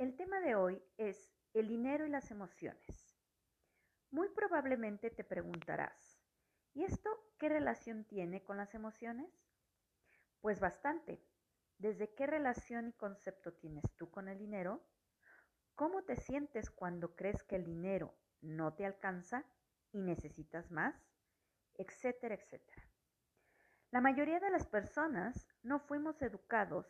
El tema de hoy es el dinero y las emociones. Muy probablemente te preguntarás, ¿y esto qué relación tiene con las emociones? Pues bastante. ¿Desde qué relación y concepto tienes tú con el dinero? ¿Cómo te sientes cuando crees que el dinero no te alcanza y necesitas más? Etcétera, etcétera. La mayoría de las personas no fuimos educados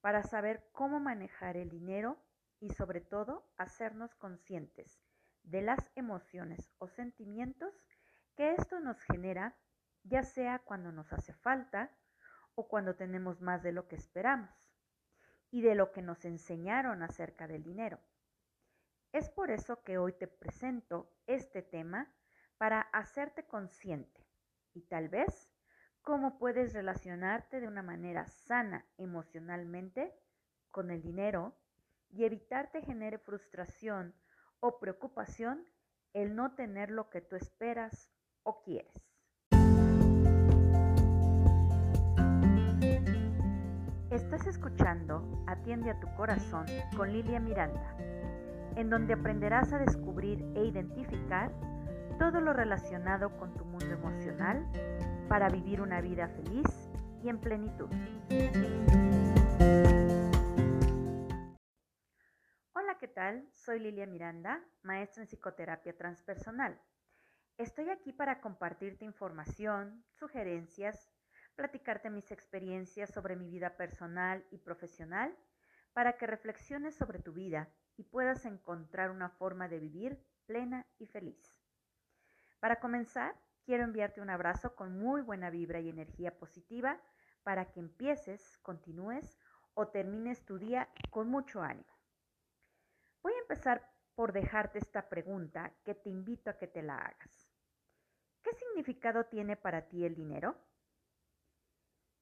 para saber cómo manejar el dinero y sobre todo hacernos conscientes de las emociones o sentimientos que esto nos genera, ya sea cuando nos hace falta o cuando tenemos más de lo que esperamos, y de lo que nos enseñaron acerca del dinero. Es por eso que hoy te presento este tema para hacerte consciente y tal vez cómo puedes relacionarte de una manera sana emocionalmente con el dinero y evitarte genere frustración o preocupación el no tener lo que tú esperas o quieres. Estás escuchando Atiende a tu corazón con Lilia Miranda, en donde aprenderás a descubrir e identificar todo lo relacionado con tu mundo emocional para vivir una vida feliz y en plenitud. ¿Qué tal? Soy Lilia Miranda, maestra en psicoterapia transpersonal. Estoy aquí para compartirte información, sugerencias, platicarte mis experiencias sobre mi vida personal y profesional para que reflexiones sobre tu vida y puedas encontrar una forma de vivir plena y feliz. Para comenzar, quiero enviarte un abrazo con muy buena vibra y energía positiva para que empieces, continúes o termines tu día con mucho ánimo. Empezar por dejarte esta pregunta que te invito a que te la hagas. ¿Qué significado tiene para ti el dinero?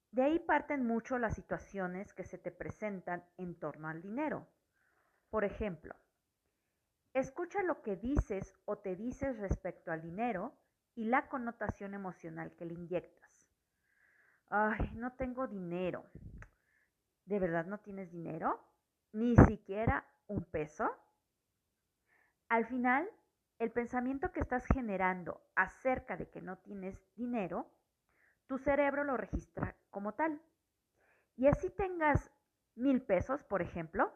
De ahí parten mucho las situaciones que se te presentan en torno al dinero. Por ejemplo, escucha lo que dices o te dices respecto al dinero y la connotación emocional que le inyectas. Ay, no tengo dinero. ¿De verdad no tienes dinero? Ni siquiera un peso? Al final, el pensamiento que estás generando acerca de que no tienes dinero, tu cerebro lo registra como tal. Y así tengas mil pesos, por ejemplo,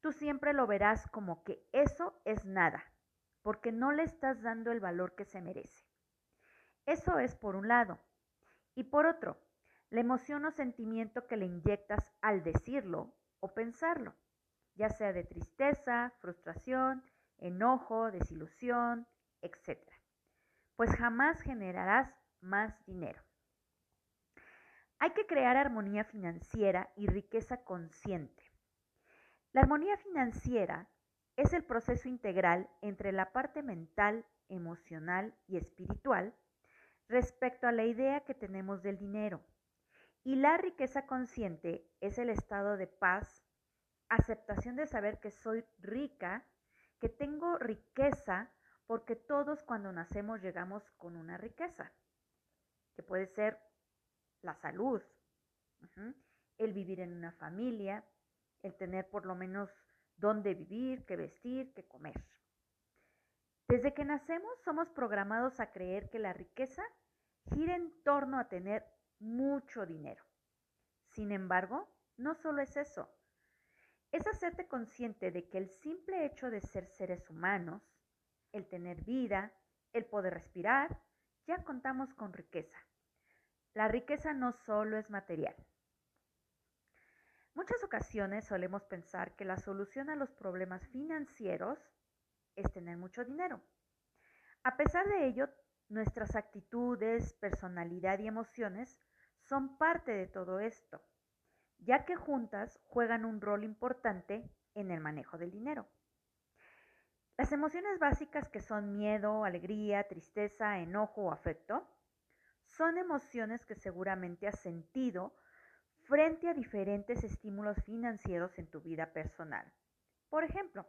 tú siempre lo verás como que eso es nada, porque no le estás dando el valor que se merece. Eso es por un lado. Y por otro, la emoción o sentimiento que le inyectas al decirlo o pensarlo ya sea de tristeza, frustración, enojo, desilusión, etc. Pues jamás generarás más dinero. Hay que crear armonía financiera y riqueza consciente. La armonía financiera es el proceso integral entre la parte mental, emocional y espiritual respecto a la idea que tenemos del dinero. Y la riqueza consciente es el estado de paz, aceptación de saber que soy rica, que tengo riqueza, porque todos cuando nacemos llegamos con una riqueza, que puede ser la salud, el vivir en una familia, el tener por lo menos dónde vivir, qué vestir, qué comer. Desde que nacemos somos programados a creer que la riqueza gira en torno a tener mucho dinero. Sin embargo, no solo es eso, es hacerte consciente de que el simple hecho de ser seres humanos, el tener vida, el poder respirar, ya contamos con riqueza. La riqueza no solo es material. Muchas ocasiones solemos pensar que la solución a los problemas financieros es tener mucho dinero. A pesar de ello, nuestras actitudes, personalidad y emociones son parte de todo esto ya que juntas juegan un rol importante en el manejo del dinero. Las emociones básicas que son miedo, alegría, tristeza, enojo o afecto, son emociones que seguramente has sentido frente a diferentes estímulos financieros en tu vida personal. Por ejemplo,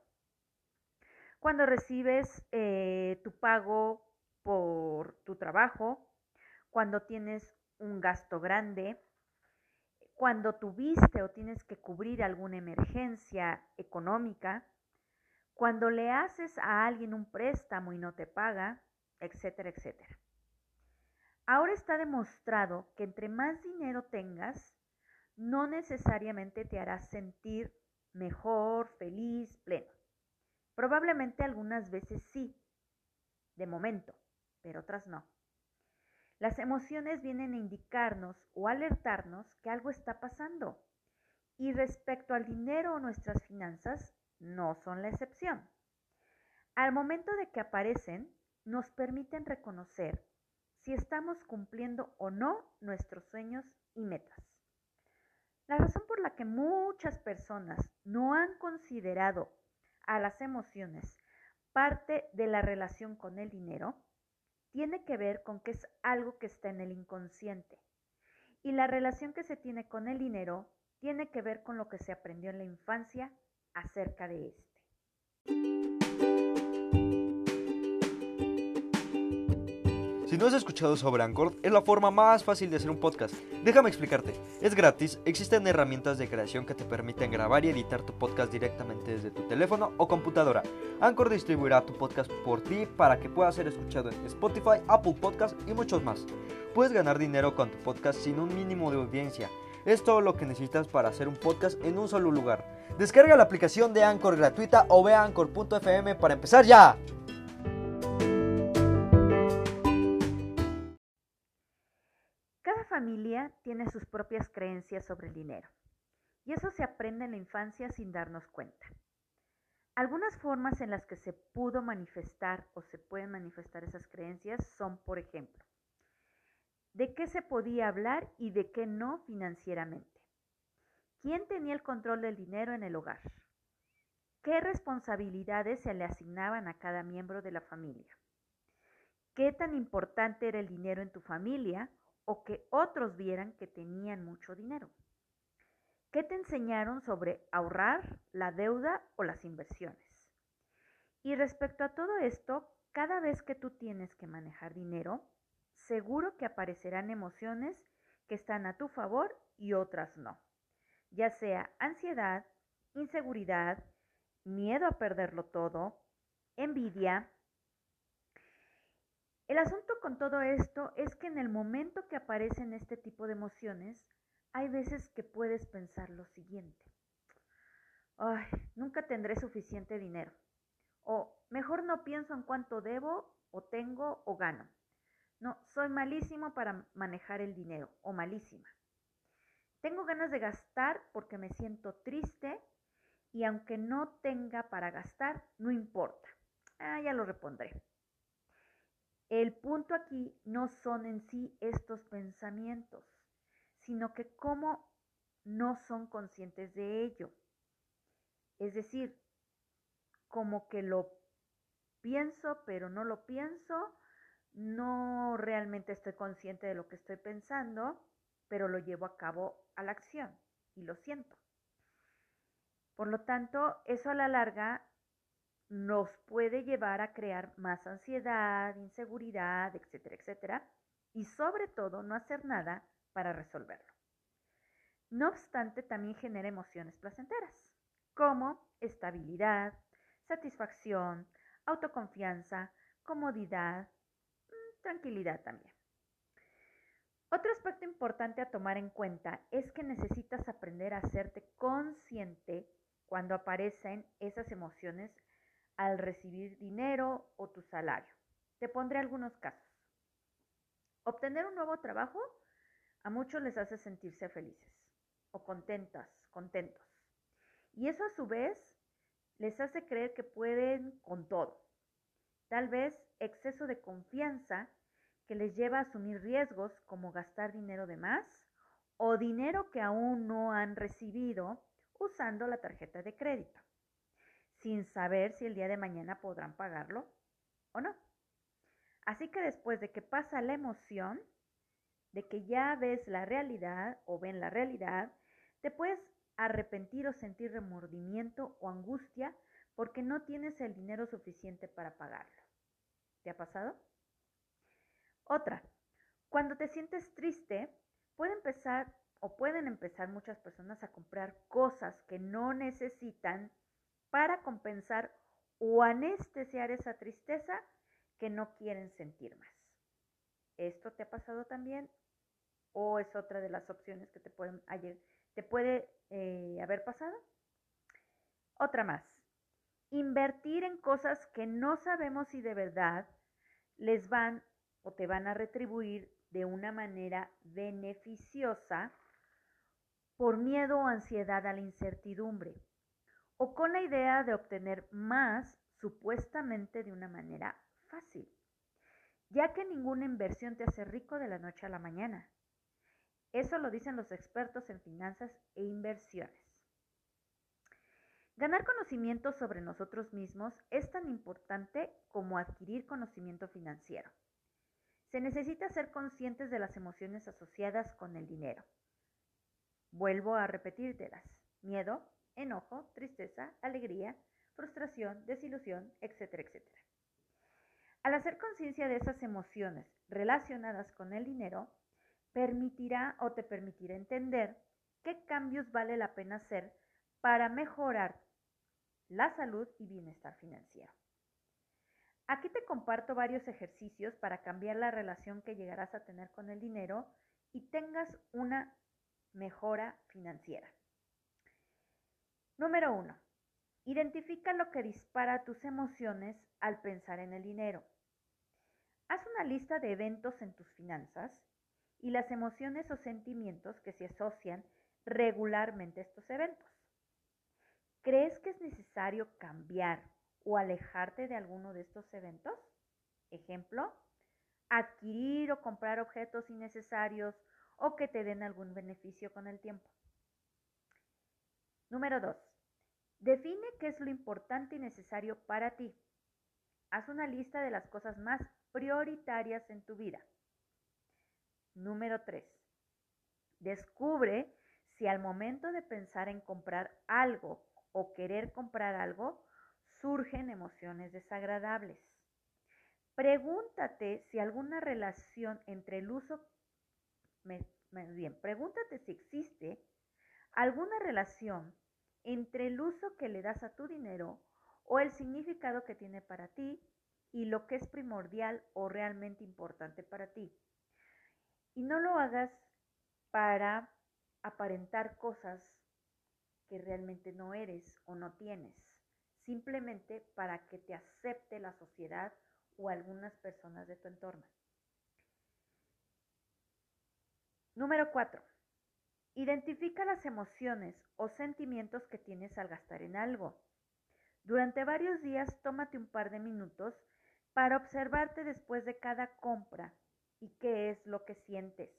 cuando recibes eh, tu pago por tu trabajo, cuando tienes un gasto grande, cuando tuviste o tienes que cubrir alguna emergencia económica, cuando le haces a alguien un préstamo y no te paga, etcétera, etcétera. Ahora está demostrado que entre más dinero tengas, no necesariamente te harás sentir mejor, feliz, pleno. Probablemente algunas veces sí, de momento, pero otras no. Las emociones vienen a indicarnos o alertarnos que algo está pasando. Y respecto al dinero o nuestras finanzas, no son la excepción. Al momento de que aparecen, nos permiten reconocer si estamos cumpliendo o no nuestros sueños y metas. La razón por la que muchas personas no han considerado a las emociones parte de la relación con el dinero tiene que ver con que es algo que está en el inconsciente. Y la relación que se tiene con el dinero tiene que ver con lo que se aprendió en la infancia acerca de este. Si no has escuchado sobre Anchor, es la forma más fácil de hacer un podcast. Déjame explicarte. Es gratis, existen herramientas de creación que te permiten grabar y editar tu podcast directamente desde tu teléfono o computadora. Anchor distribuirá tu podcast por ti para que pueda ser escuchado en Spotify, Apple Podcast y muchos más. Puedes ganar dinero con tu podcast sin un mínimo de audiencia. Es todo lo que necesitas para hacer un podcast en un solo lugar. Descarga la aplicación de Anchor gratuita o ve anchor.fm para empezar ya. Familia tiene sus propias creencias sobre el dinero, y eso se aprende en la infancia sin darnos cuenta. Algunas formas en las que se pudo manifestar o se pueden manifestar esas creencias son, por ejemplo, de qué se podía hablar y de qué no financieramente. ¿Quién tenía el control del dinero en el hogar? ¿Qué responsabilidades se le asignaban a cada miembro de la familia? ¿Qué tan importante era el dinero en tu familia o que otros vieran que tenían mucho dinero. ¿Qué te enseñaron sobre ahorrar, la deuda o las inversiones? Y respecto a todo esto, cada vez que tú tienes que manejar dinero, seguro que aparecerán emociones que están a tu favor y otras no, ya sea ansiedad, inseguridad, miedo a perderlo todo, envidia, el asunto con todo esto es que en el momento que aparecen este tipo de emociones, hay veces que puedes pensar lo siguiente. Ay, nunca tendré suficiente dinero. O mejor no pienso en cuánto debo o tengo o gano. No, soy malísimo para manejar el dinero o malísima. Tengo ganas de gastar porque me siento triste y aunque no tenga para gastar, no importa. Ah, ya lo repondré. El punto aquí no son en sí estos pensamientos, sino que cómo no son conscientes de ello. Es decir, como que lo pienso, pero no lo pienso, no realmente estoy consciente de lo que estoy pensando, pero lo llevo a cabo a la acción y lo siento. Por lo tanto, eso a la larga nos puede llevar a crear más ansiedad, inseguridad, etcétera, etcétera, y sobre todo no hacer nada para resolverlo. No obstante, también genera emociones placenteras, como estabilidad, satisfacción, autoconfianza, comodidad, mm, tranquilidad también. Otro aspecto importante a tomar en cuenta es que necesitas aprender a hacerte consciente cuando aparecen esas emociones al recibir dinero o tu salario. Te pondré algunos casos. Obtener un nuevo trabajo a muchos les hace sentirse felices o contentas, contentos. Y eso a su vez les hace creer que pueden con todo. Tal vez exceso de confianza que les lleva a asumir riesgos como gastar dinero de más o dinero que aún no han recibido usando la tarjeta de crédito sin saber si el día de mañana podrán pagarlo o no. Así que después de que pasa la emoción, de que ya ves la realidad o ven la realidad, te puedes arrepentir o sentir remordimiento o angustia porque no tienes el dinero suficiente para pagarlo. ¿Te ha pasado? Otra, cuando te sientes triste, puede empezar o pueden empezar muchas personas a comprar cosas que no necesitan para compensar o anestesiar esa tristeza que no quieren sentir más. ¿Esto te ha pasado también? ¿O es otra de las opciones que te, pueden, te puede eh, haber pasado? Otra más. Invertir en cosas que no sabemos si de verdad les van o te van a retribuir de una manera beneficiosa por miedo o ansiedad a la incertidumbre o con la idea de obtener más supuestamente de una manera fácil, ya que ninguna inversión te hace rico de la noche a la mañana. Eso lo dicen los expertos en finanzas e inversiones. Ganar conocimiento sobre nosotros mismos es tan importante como adquirir conocimiento financiero. Se necesita ser conscientes de las emociones asociadas con el dinero. Vuelvo a repetírtelas. Miedo, enojo, tristeza, alegría, frustración, desilusión, etcétera, etcétera. Al hacer conciencia de esas emociones relacionadas con el dinero, permitirá o te permitirá entender qué cambios vale la pena hacer para mejorar la salud y bienestar financiero. Aquí te comparto varios ejercicios para cambiar la relación que llegarás a tener con el dinero y tengas una mejora financiera. Número 1. Identifica lo que dispara tus emociones al pensar en el dinero. Haz una lista de eventos en tus finanzas y las emociones o sentimientos que se asocian regularmente a estos eventos. ¿Crees que es necesario cambiar o alejarte de alguno de estos eventos? Ejemplo, adquirir o comprar objetos innecesarios o que te den algún beneficio con el tiempo. Número 2. Define qué es lo importante y necesario para ti. Haz una lista de las cosas más prioritarias en tu vida. Número 3. Descubre si al momento de pensar en comprar algo o querer comprar algo, surgen emociones desagradables. Pregúntate si alguna relación entre el uso, bien, pregúntate si existe alguna relación entre el uso que le das a tu dinero o el significado que tiene para ti y lo que es primordial o realmente importante para ti. Y no lo hagas para aparentar cosas que realmente no eres o no tienes, simplemente para que te acepte la sociedad o algunas personas de tu entorno. Número 4. Identifica las emociones o sentimientos que tienes al gastar en algo. Durante varios días tómate un par de minutos para observarte después de cada compra y qué es lo que sientes.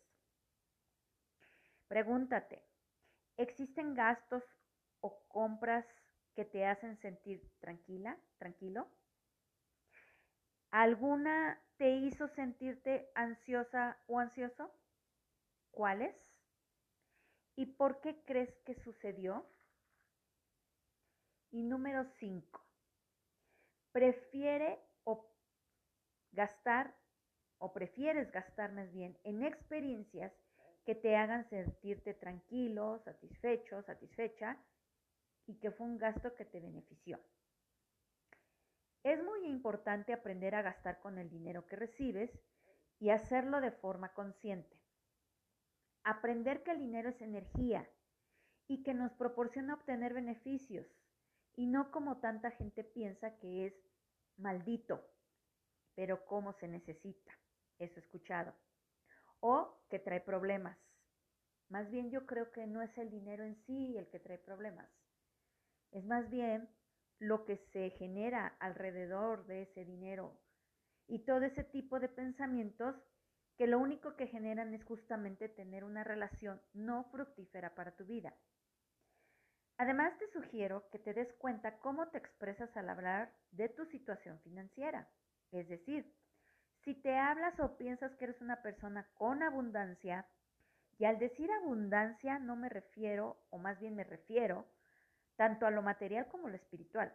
Pregúntate, ¿existen gastos o compras que te hacen sentir tranquila, tranquilo? ¿Alguna te hizo sentirte ansiosa o ansioso? ¿Cuáles? ¿Y por qué crees que sucedió? Y número 5. Prefiere o gastar o prefieres gastar más bien en experiencias que te hagan sentirte tranquilo, satisfecho, satisfecha y que fue un gasto que te benefició. Es muy importante aprender a gastar con el dinero que recibes y hacerlo de forma consciente. Aprender que el dinero es energía y que nos proporciona obtener beneficios y no como tanta gente piensa que es maldito, pero como se necesita. Eso escuchado. O que trae problemas. Más bien yo creo que no es el dinero en sí el que trae problemas. Es más bien lo que se genera alrededor de ese dinero y todo ese tipo de pensamientos que lo único que generan es justamente tener una relación no fructífera para tu vida. Además, te sugiero que te des cuenta cómo te expresas al hablar de tu situación financiera. Es decir, si te hablas o piensas que eres una persona con abundancia, y al decir abundancia no me refiero, o más bien me refiero, tanto a lo material como a lo espiritual.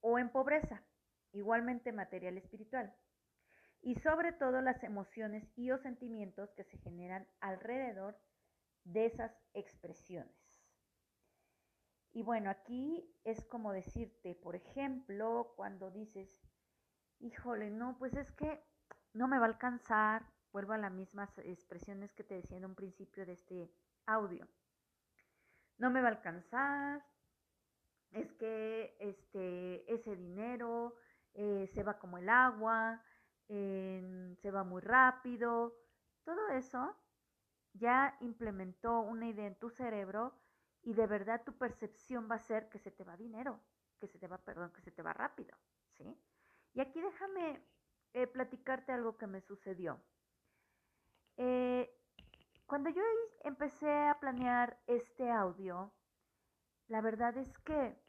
O en pobreza, igualmente material espiritual y sobre todo las emociones y o sentimientos que se generan alrededor de esas expresiones. Y bueno, aquí es como decirte, por ejemplo, cuando dices, híjole, no, pues es que no me va a alcanzar, vuelvo a las mismas expresiones que te decía en un principio de este audio. No me va a alcanzar, es que este, ese dinero eh, se va como el agua, se va muy rápido, todo eso ya implementó una idea en tu cerebro y de verdad tu percepción va a ser que se te va dinero, que se te va, perdón, que se te va rápido, ¿sí? Y aquí déjame eh, platicarte algo que me sucedió. Eh, cuando yo empecé a planear este audio, la verdad es que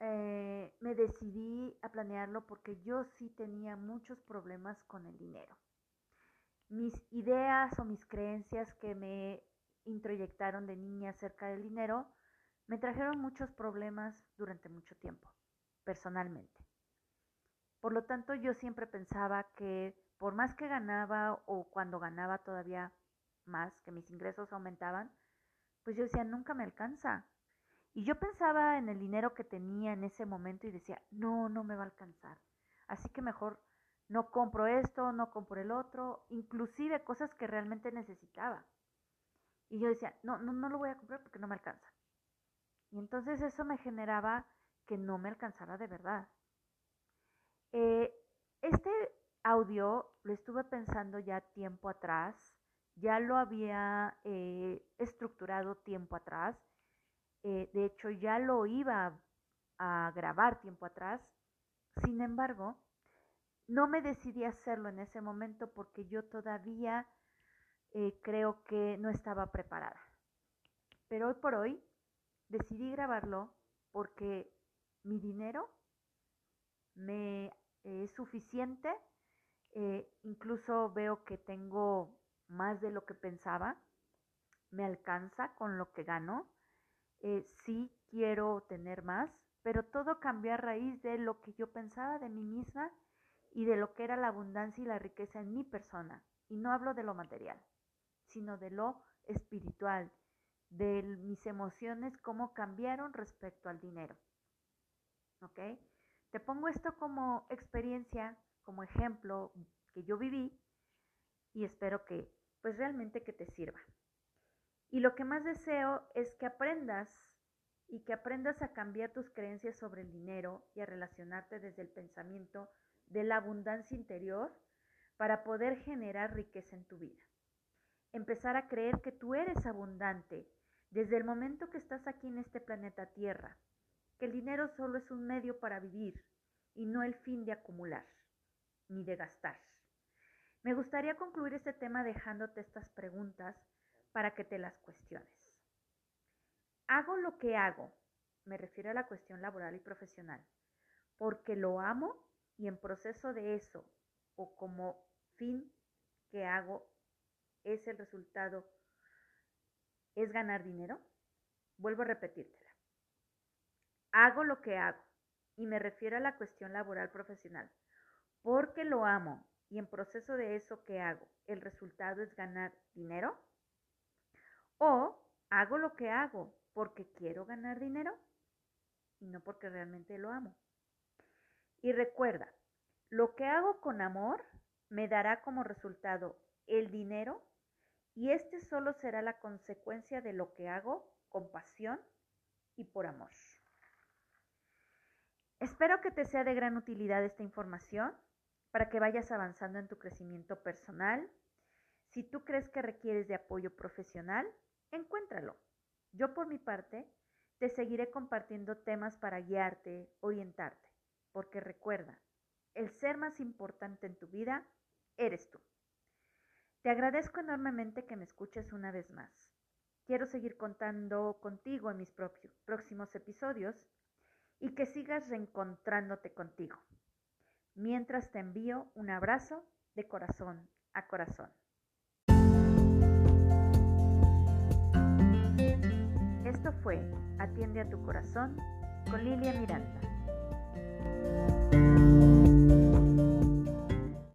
eh, me decidí a planearlo porque yo sí tenía muchos problemas con el dinero. Mis ideas o mis creencias que me introyectaron de niña acerca del dinero me trajeron muchos problemas durante mucho tiempo, personalmente. Por lo tanto, yo siempre pensaba que por más que ganaba o cuando ganaba todavía más, que mis ingresos aumentaban, pues yo decía, nunca me alcanza. Y yo pensaba en el dinero que tenía en ese momento y decía, no, no me va a alcanzar. Así que mejor no compro esto, no compro el otro, inclusive cosas que realmente necesitaba. Y yo decía, no, no, no lo voy a comprar porque no me alcanza. Y entonces eso me generaba que no me alcanzara de verdad. Eh, este audio lo estuve pensando ya tiempo atrás, ya lo había eh, estructurado tiempo atrás, eh, de hecho ya lo iba a grabar tiempo atrás, sin embargo, no me decidí a hacerlo en ese momento porque yo todavía creo que no estaba preparada. Pero hoy por hoy decidí grabarlo porque mi dinero me es suficiente, eh, incluso veo que tengo más de lo que pensaba, me alcanza con lo que gano, eh, sí quiero tener más, pero todo cambió a raíz de lo que yo pensaba de mí misma y de lo que era la abundancia y la riqueza en mi persona. Y no hablo de lo material, sino de lo espiritual, de mis emociones, cómo cambiaron respecto al dinero. ¿Ok? Te pongo esto como experiencia, como ejemplo que yo viví y espero que pues realmente que te sirva. Y lo que más deseo es que aprendas y que aprendas a cambiar tus creencias sobre el dinero y a relacionarte desde el pensamiento de la abundancia interior para poder generar riqueza en tu vida. Empezar a creer que tú eres abundante desde el momento que estás aquí en este planeta Tierra que el dinero solo es un medio para vivir y no el fin de acumular ni de gastar. Me gustaría concluir este tema dejándote estas preguntas para que te las cuestiones. Hago lo que hago, me refiero a la cuestión laboral y profesional, porque lo amo y en proceso de eso o como fin que hago es el resultado, es ganar dinero. Vuelvo a repetirte hago lo que hago, y me refiero a la cuestión laboral profesional, porque lo amo y en proceso de eso que hago, el resultado es ganar dinero, o hago lo que hago porque quiero ganar dinero y no porque realmente lo amo. Y recuerda, lo que hago con amor me dará como resultado el dinero y este solo será la consecuencia de lo que hago con pasión y por amor. Espero que te sea de gran utilidad esta información para que vayas avanzando en tu crecimiento personal. Si tú crees que requieres de apoyo profesional, encuéntralo. Yo por mi parte te seguiré compartiendo temas para guiarte, orientarte, porque recuerda, el ser más importante en tu vida eres tú. Te agradezco enormemente que me escuches una vez más. Quiero seguir contando contigo en mis próximos episodios y que sigas reencontrándote contigo. Mientras te envío un abrazo de corazón a corazón. Esto fue Atiende a tu corazón con Lilia Miranda.